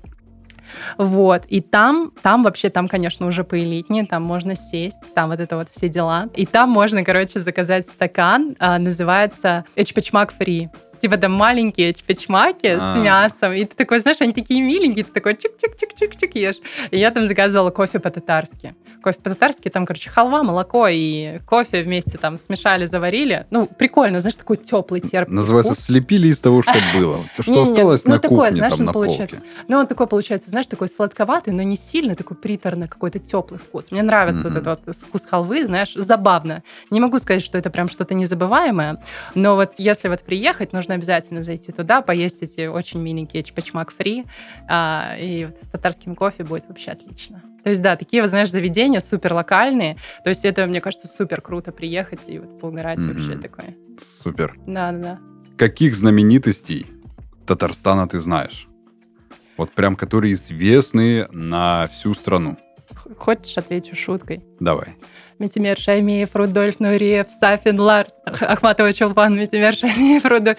Вот, и там, там вообще, там, конечно, уже поэлитнее, там можно сесть, там вот это вот все дела. И там можно, короче, заказать стакан, а, называется эчпечмак фри. Типа там маленькие эчпечмаки А. с мясом. И ты такой, знаешь, они такие миленькие, ты такой чик-чик-чик-чик-чик ешь. И я там заказывала кофе по-татарски. Кофе по-татарски, там, короче, халва, молоко и кофе вместе там смешали, заварили. Ну, прикольно, знаешь, такой теплый терпкий Называется вкус. «Слепили из того, что было». То, что осталось ну, на кухне, там, на полке. Ну, он такой получается, знаешь, такой сладковатый, но не сильно, такой приторный, какой-то теплый вкус. Мне нравится вот этот вот вкус халвы, знаешь, забавно. Не могу сказать, что это прям что-то незабываемое, но вот если вот приехать, нужно обязательно зайти туда, поесть эти очень миленькие чпачмак фри, а, и вот с татарским кофе будет вообще отлично. То есть, да, такие, вот, знаешь, заведения супер локальные. То есть, это, мне кажется, супер круто приехать и вот поугарать Мгм. вообще такое. Супер. Да, да, да. Каких знаменитостей Татарстана ты знаешь? Вот прям, которые известны на всю страну. Хочешь, отвечу шуткой? Давай. Митимер Шаймиев, Рудольф Нуриев, Сафин Лар, Ах- Ахматова Чулпан, Митимер Шаймиев, Рудольф.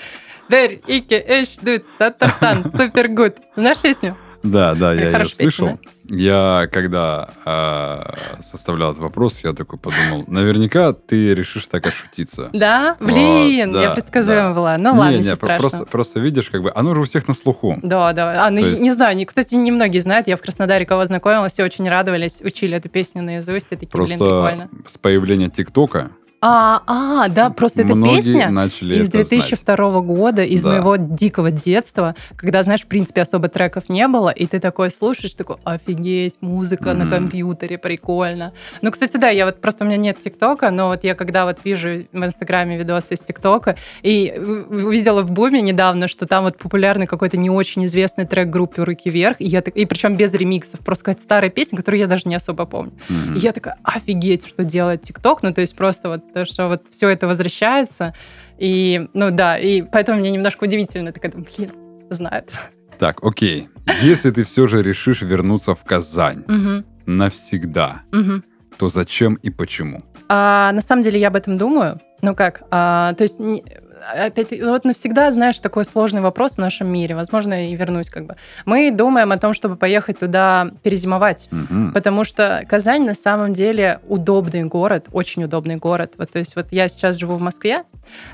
Дер, Ики, Эш, Дут, Татарстан, супер гуд. Знаешь песню? Да, да, я ее слышал. Я, когда э, составлял этот вопрос, я такой подумал, наверняка ты решишь так отшутиться. Да? Блин, я предсказуема была. Ну ладно, не, страшного. просто, просто видишь, как бы, оно же у всех на слуху. Да, да. А, ну, не- знаю, кстати, немногие знают. Я в Краснодаре кого знакомилась, все очень радовались, учили эту песню наизусть, и такие, блин, Просто прикольно. с появлением ТикТока А, а, да, просто эта многие песня начали из это 2002 года, из Да. моего дикого детства, когда, знаешь, в принципе, особо треков не было, и ты такой слушаешь, такой, офигеть, музыка на Мгм. компьютере, прикольно. Ну, кстати, да, я вот просто у меня нет ТикТока, но вот я когда вот вижу в Инстаграме видосы из ТикТока, и увидела в Буме недавно, что там вот популярный какой-то не очень известный трек группы «Руки вверх», и, я так, и причем без ремиксов, просто какая-то старая песня, которую я даже не особо помню. Мгм. И я такая, офигеть, что делает ТикТок. Ну, то есть просто вот то, что вот все это возвращается. И, ну да, и поэтому мне немножко удивительно. Так думаю, блин, знает. Так, окей. Если ты все же решишь вернуться в Казань навсегда, то зачем и почему? А, на самом деле я об этом думаю. Ну как, а, то есть не- опять вот навсегда, знаешь, такой сложный вопрос в нашем мире. Возможно, и вернусь как бы. Мы думаем о том, чтобы поехать туда перезимовать. Мгм. Потому что Казань на самом деле удобный город, очень удобный город. Вот, то есть вот я сейчас живу в Москве,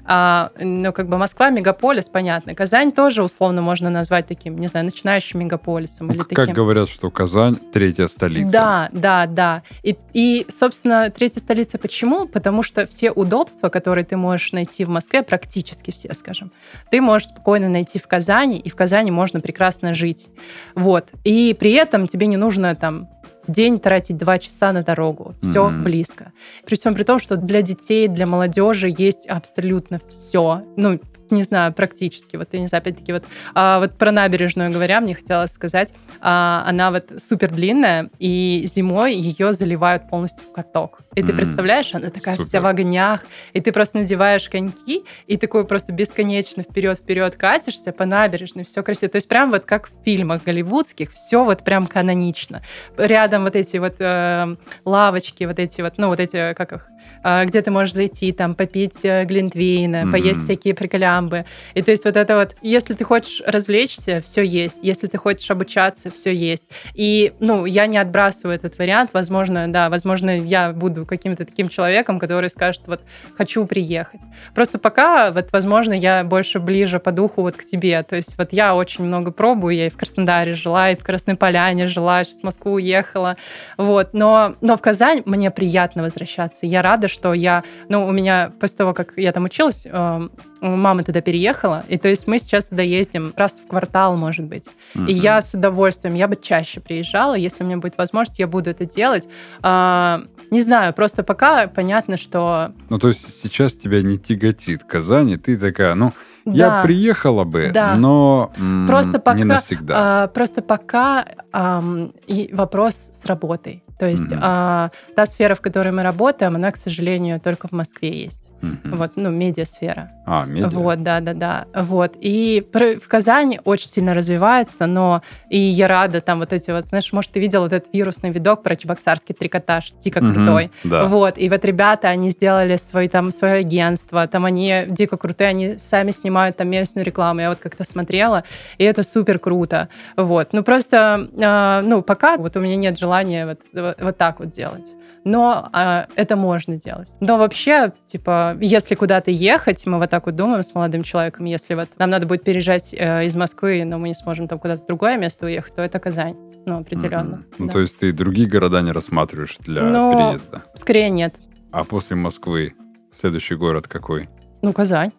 а, ну как бы Москва мегаполис, понятно. Казань тоже условно можно назвать таким, не знаю, начинающим мегаполисом или Ну, Как таким. говорят, что Казань третья столица. Да, да, да. И, и, собственно, третья столица почему? Потому что все удобства, которые ты можешь найти в Москве, практически все, скажем, ты можешь спокойно найти в Казани, и в Казани можно прекрасно жить. Вот. И при этом тебе не нужно там в день тратить два часа на дорогу. Все Мгм. близко. При всем при том, что для детей, для молодежи есть абсолютно все. Ну, не знаю, практически. Вот, я не знаю, опять-таки, вот, а, вот про набережную говоря, мне хотелось сказать, а, она вот супер длинная, и зимой ее заливают полностью в каток. И ты представляешь, она такая вся супер. в огнях, и ты просто надеваешь коньки, и такой просто бесконечно вперед-вперед катишься по набережной, все красиво. То есть прям вот как в фильмах голливудских, все вот прям канонично. Рядом вот эти вот э, лавочки, вот эти вот, ну вот эти, как их, где ты можешь зайти, там, попить э, глинтвейна, Мгм. поесть всякие приколямбы. И то есть вот это вот, если ты хочешь развлечься, все есть. Если ты хочешь обучаться, все есть. И, ну, я не отбрасываю этот вариант. Возможно, да, возможно, я буду каким-то таким человеком, который скажет, вот, хочу приехать. Просто пока, вот, возможно, я больше ближе по духу вот к тебе. То есть вот я очень много пробую. Я и в Краснодаре жила, и в Красной Поляне жила, сейчас в Москву уехала. Вот. Но, но в Казань мне приятно возвращаться. Я рада, что я... Ну, у меня после того, как я там училась, эм, мама туда переехала, и то есть мы сейчас туда ездим раз в квартал, может быть. И Мгм. я с удовольствием, я бы чаще приезжала, если у меня будет возможность, я буду это делать. А, не знаю, просто пока понятно, что Ну, то есть сейчас тебя не тяготит Казань, и ты такая, ну, я да, приехала бы, Да. но м, Просто пока, не навсегда. а, просто пока ам, и вопрос с работой. То есть Мгм. а, та сфера, в которой мы работаем, она, к сожалению, только в Москве есть. Мгм. Вот, ну, медиасфера. А, медиа. Вот, да, да, да. Вот. И в Казани очень сильно развивается, но и я рада, там вот эти вот, знаешь, может, ты видел вот этот вирусный видок про чебоксарский трикотаж, дико Мгм, крутой. Да. Вот, и вот ребята, они сделали свой, там, свое агентство, там они дико крутые, они сами снимают там местную рекламу, я вот как-то смотрела, и это супер круто. Вот, ну просто, а, ну, пока вот у меня нет желания вот, вот, вот так вот делать. Но а, это можно делать. Но вообще, типа, если куда-то ехать, мы вот так вот думаем с молодым человеком, если вот нам надо будет переезжать э, из Москвы, но мы не сможем там куда-то в другое место уехать, то это Казань. Ну, определенно. Мгм. Ну, да. то есть ты другие города не рассматриваешь для Ну, переезда. Скорее нет. А после Москвы следующий город какой? Ну, Казань.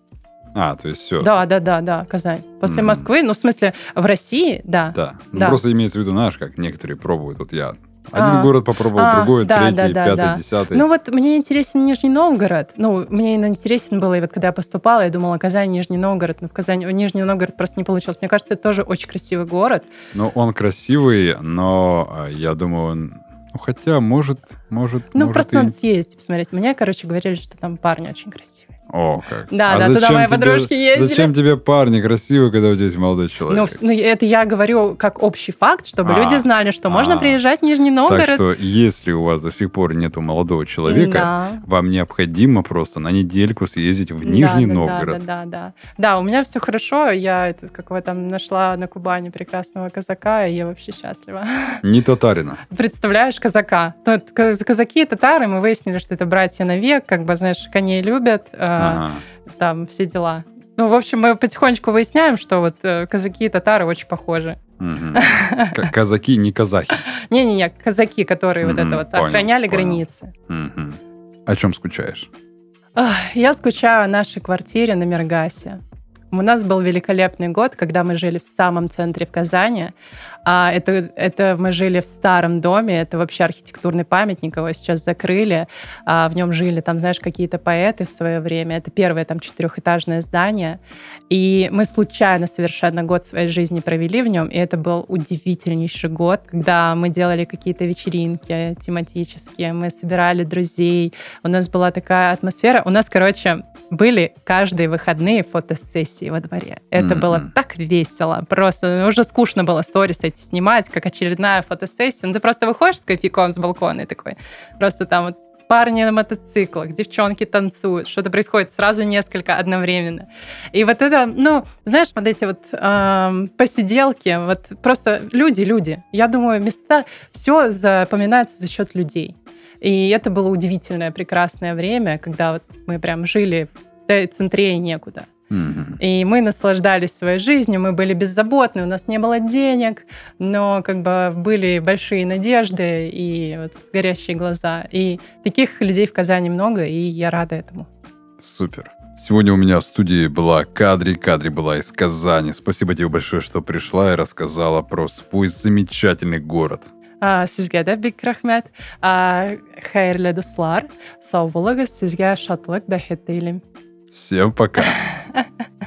А, то есть все. Да, да, да, да, Казань. После Мгм. Москвы, ну, в смысле, в России, да. Да. Ну, Да. просто имеется в виду, знаешь, как некоторые пробуют. Вот я один А. город попробовал, А, другой, да, третий, да, да, пятый, да. десятый. Ну вот мне интересен Нижний Новгород. Ну, мне интересен было, и вот когда я поступала, я думала, Казань, Нижний Новгород. Но в Казани, Нижний Новгород просто не получилось. Мне кажется, это тоже очень красивый город. Ну, он красивый, но а, я думаю, он... Ну, хотя, может, может, Ну, может просто и- надо съездить, посмотреть. Мне, короче, говорили, что там парни очень красивые. О, как. Да, А да, туда мои тебе- подружки ездили. Зачем тебе парни красивые, когда у тебя есть молодой человек? Ну, в- ну, это я говорю как общий факт, чтобы А, люди знали, что можно а. приезжать в Нижний Новгород. Так что, если у вас до сих пор нету молодого человека, Да. вам необходимо просто на недельку съездить в Нижний да, Новгород. Да, да, да, да. Да, у меня все хорошо. Я как вы там нашла на Кубани прекрасного казака, и я вообще счастлива. Не татарина. Представляешь, казака. Ну, казаки и татары, мы выяснили, что это братья на век, как бы, знаешь, коней любят, э, Ага. там все дела. Ну, в общем, мы потихонечку выясняем, что вот э, казаки и татары очень похожи. К- Казаки, не казахи. Не-не-не, казаки, которые вот это вот охраняли границы. О чем скучаешь? Я скучаю о нашей квартире на Мергасе. У нас был великолепный год, когда мы жили в самом центре в Казани. А это, это мы жили в старом доме, это вообще архитектурный памятник, его сейчас закрыли. А в нем жили там, знаешь, какие-то поэты в свое время. Это первое там четырехэтажное здание. И мы случайно совершенно год своей жизни провели в нем, и это был удивительнейший год, когда мы делали какие-то вечеринки тематические, мы собирали друзей, у нас была такая атмосфера. У нас, короче, были каждые выходные фотосессии во дворе. Это Мгм. было так весело. Просто уже скучно было сторис эти снимать, как очередная фотосессия. Ну, ты просто выходишь с кофейком с балкона и такой, просто там вот парни на мотоциклах, девчонки танцуют, что-то происходит сразу несколько одновременно. И вот это, ну, знаешь, вот эти вот эм, посиделки, вот просто люди, люди. Я думаю, места, все запоминается за счет людей. И это было удивительное, прекрасное время, когда вот мы прям жили в центре некуда. Мгм. И мы наслаждались своей жизнью, мы были беззаботны, у нас не было денег, но как бы были большие надежды и вот горящие глаза. И таких людей в Казани много, и я рада этому. Супер. Сегодня у меня в студии была Кадри. Кадри была из Казани. Спасибо тебе большое, что пришла и рассказала про свой замечательный город. Сезгә дә бик рәхмәт. А, Хәерле дуслар, сау булыгыз. Сезгә шатлык, бәхет телим. Всем пока.